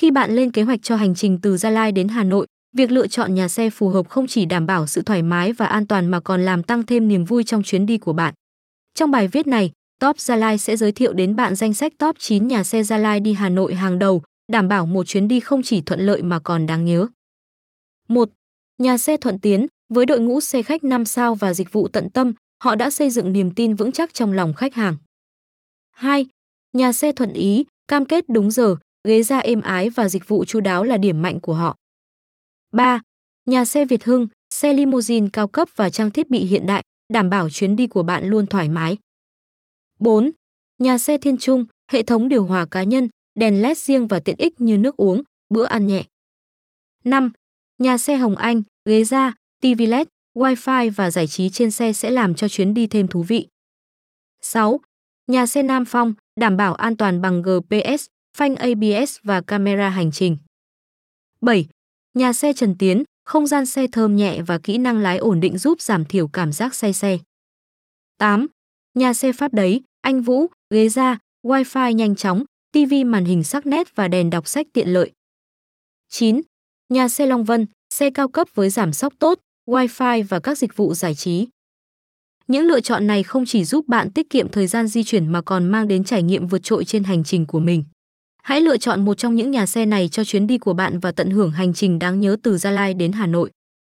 Khi bạn lên kế hoạch cho hành trình từ Gia Lai đến Hà Nội, việc lựa chọn nhà xe phù hợp không chỉ đảm bảo sự thoải mái và an toàn mà còn làm tăng thêm niềm vui trong chuyến đi của bạn. Trong bài viết này, Top Gia Lai sẽ giới thiệu đến bạn danh sách top 9 nhà xe Gia Lai đi Hà Nội hàng đầu, đảm bảo một chuyến đi không chỉ thuận lợi mà còn đáng nhớ. 1. Nhà xe Thuận Tiến, với đội ngũ xe khách 5 sao và dịch vụ tận tâm, họ đã xây dựng niềm tin vững chắc trong lòng khách hàng. 2. Nhà xe Thuận Ý, cam kết đúng giờ, ghế da êm ái và dịch vụ chu đáo là điểm mạnh của họ. 3. Nhà xe Việt Hưng, xe limousine cao cấp và trang thiết bị hiện đại, đảm bảo chuyến đi của bạn luôn thoải mái. 4. Nhà xe Thiên Trung, hệ thống điều hòa cá nhân, đèn led riêng và tiện ích như nước uống, bữa ăn nhẹ. 5. Nhà xe Hồng Anh, ghế da, TV LED, Wi-Fi và giải trí trên xe sẽ làm cho chuyến đi thêm thú vị. 6. Nhà xe Nam Phong, đảm bảo an toàn bằng GPS, phanh ABS và camera hành trình. 7. Nhà xe Trần Tiến, không gian xe thơm nhẹ và kỹ năng lái ổn định giúp giảm thiểu cảm giác say xe. 8. Nhà xe Pháp đấy, anh Vũ, ghế da, Wi-Fi nhanh chóng, TV màn hình sắc nét và đèn đọc sách tiện lợi. 9. Nhà xe Long Vân, xe cao cấp với giảm sóc tốt, Wi-Fi và các dịch vụ giải trí. Những lựa chọn này không chỉ giúp bạn tiết kiệm thời gian di chuyển mà còn mang đến trải nghiệm vượt trội trên hành trình của mình. Hãy lựa chọn một trong những nhà xe này cho chuyến đi của bạn và tận hưởng hành trình đáng nhớ từ Gia Lai đến Hà Nội.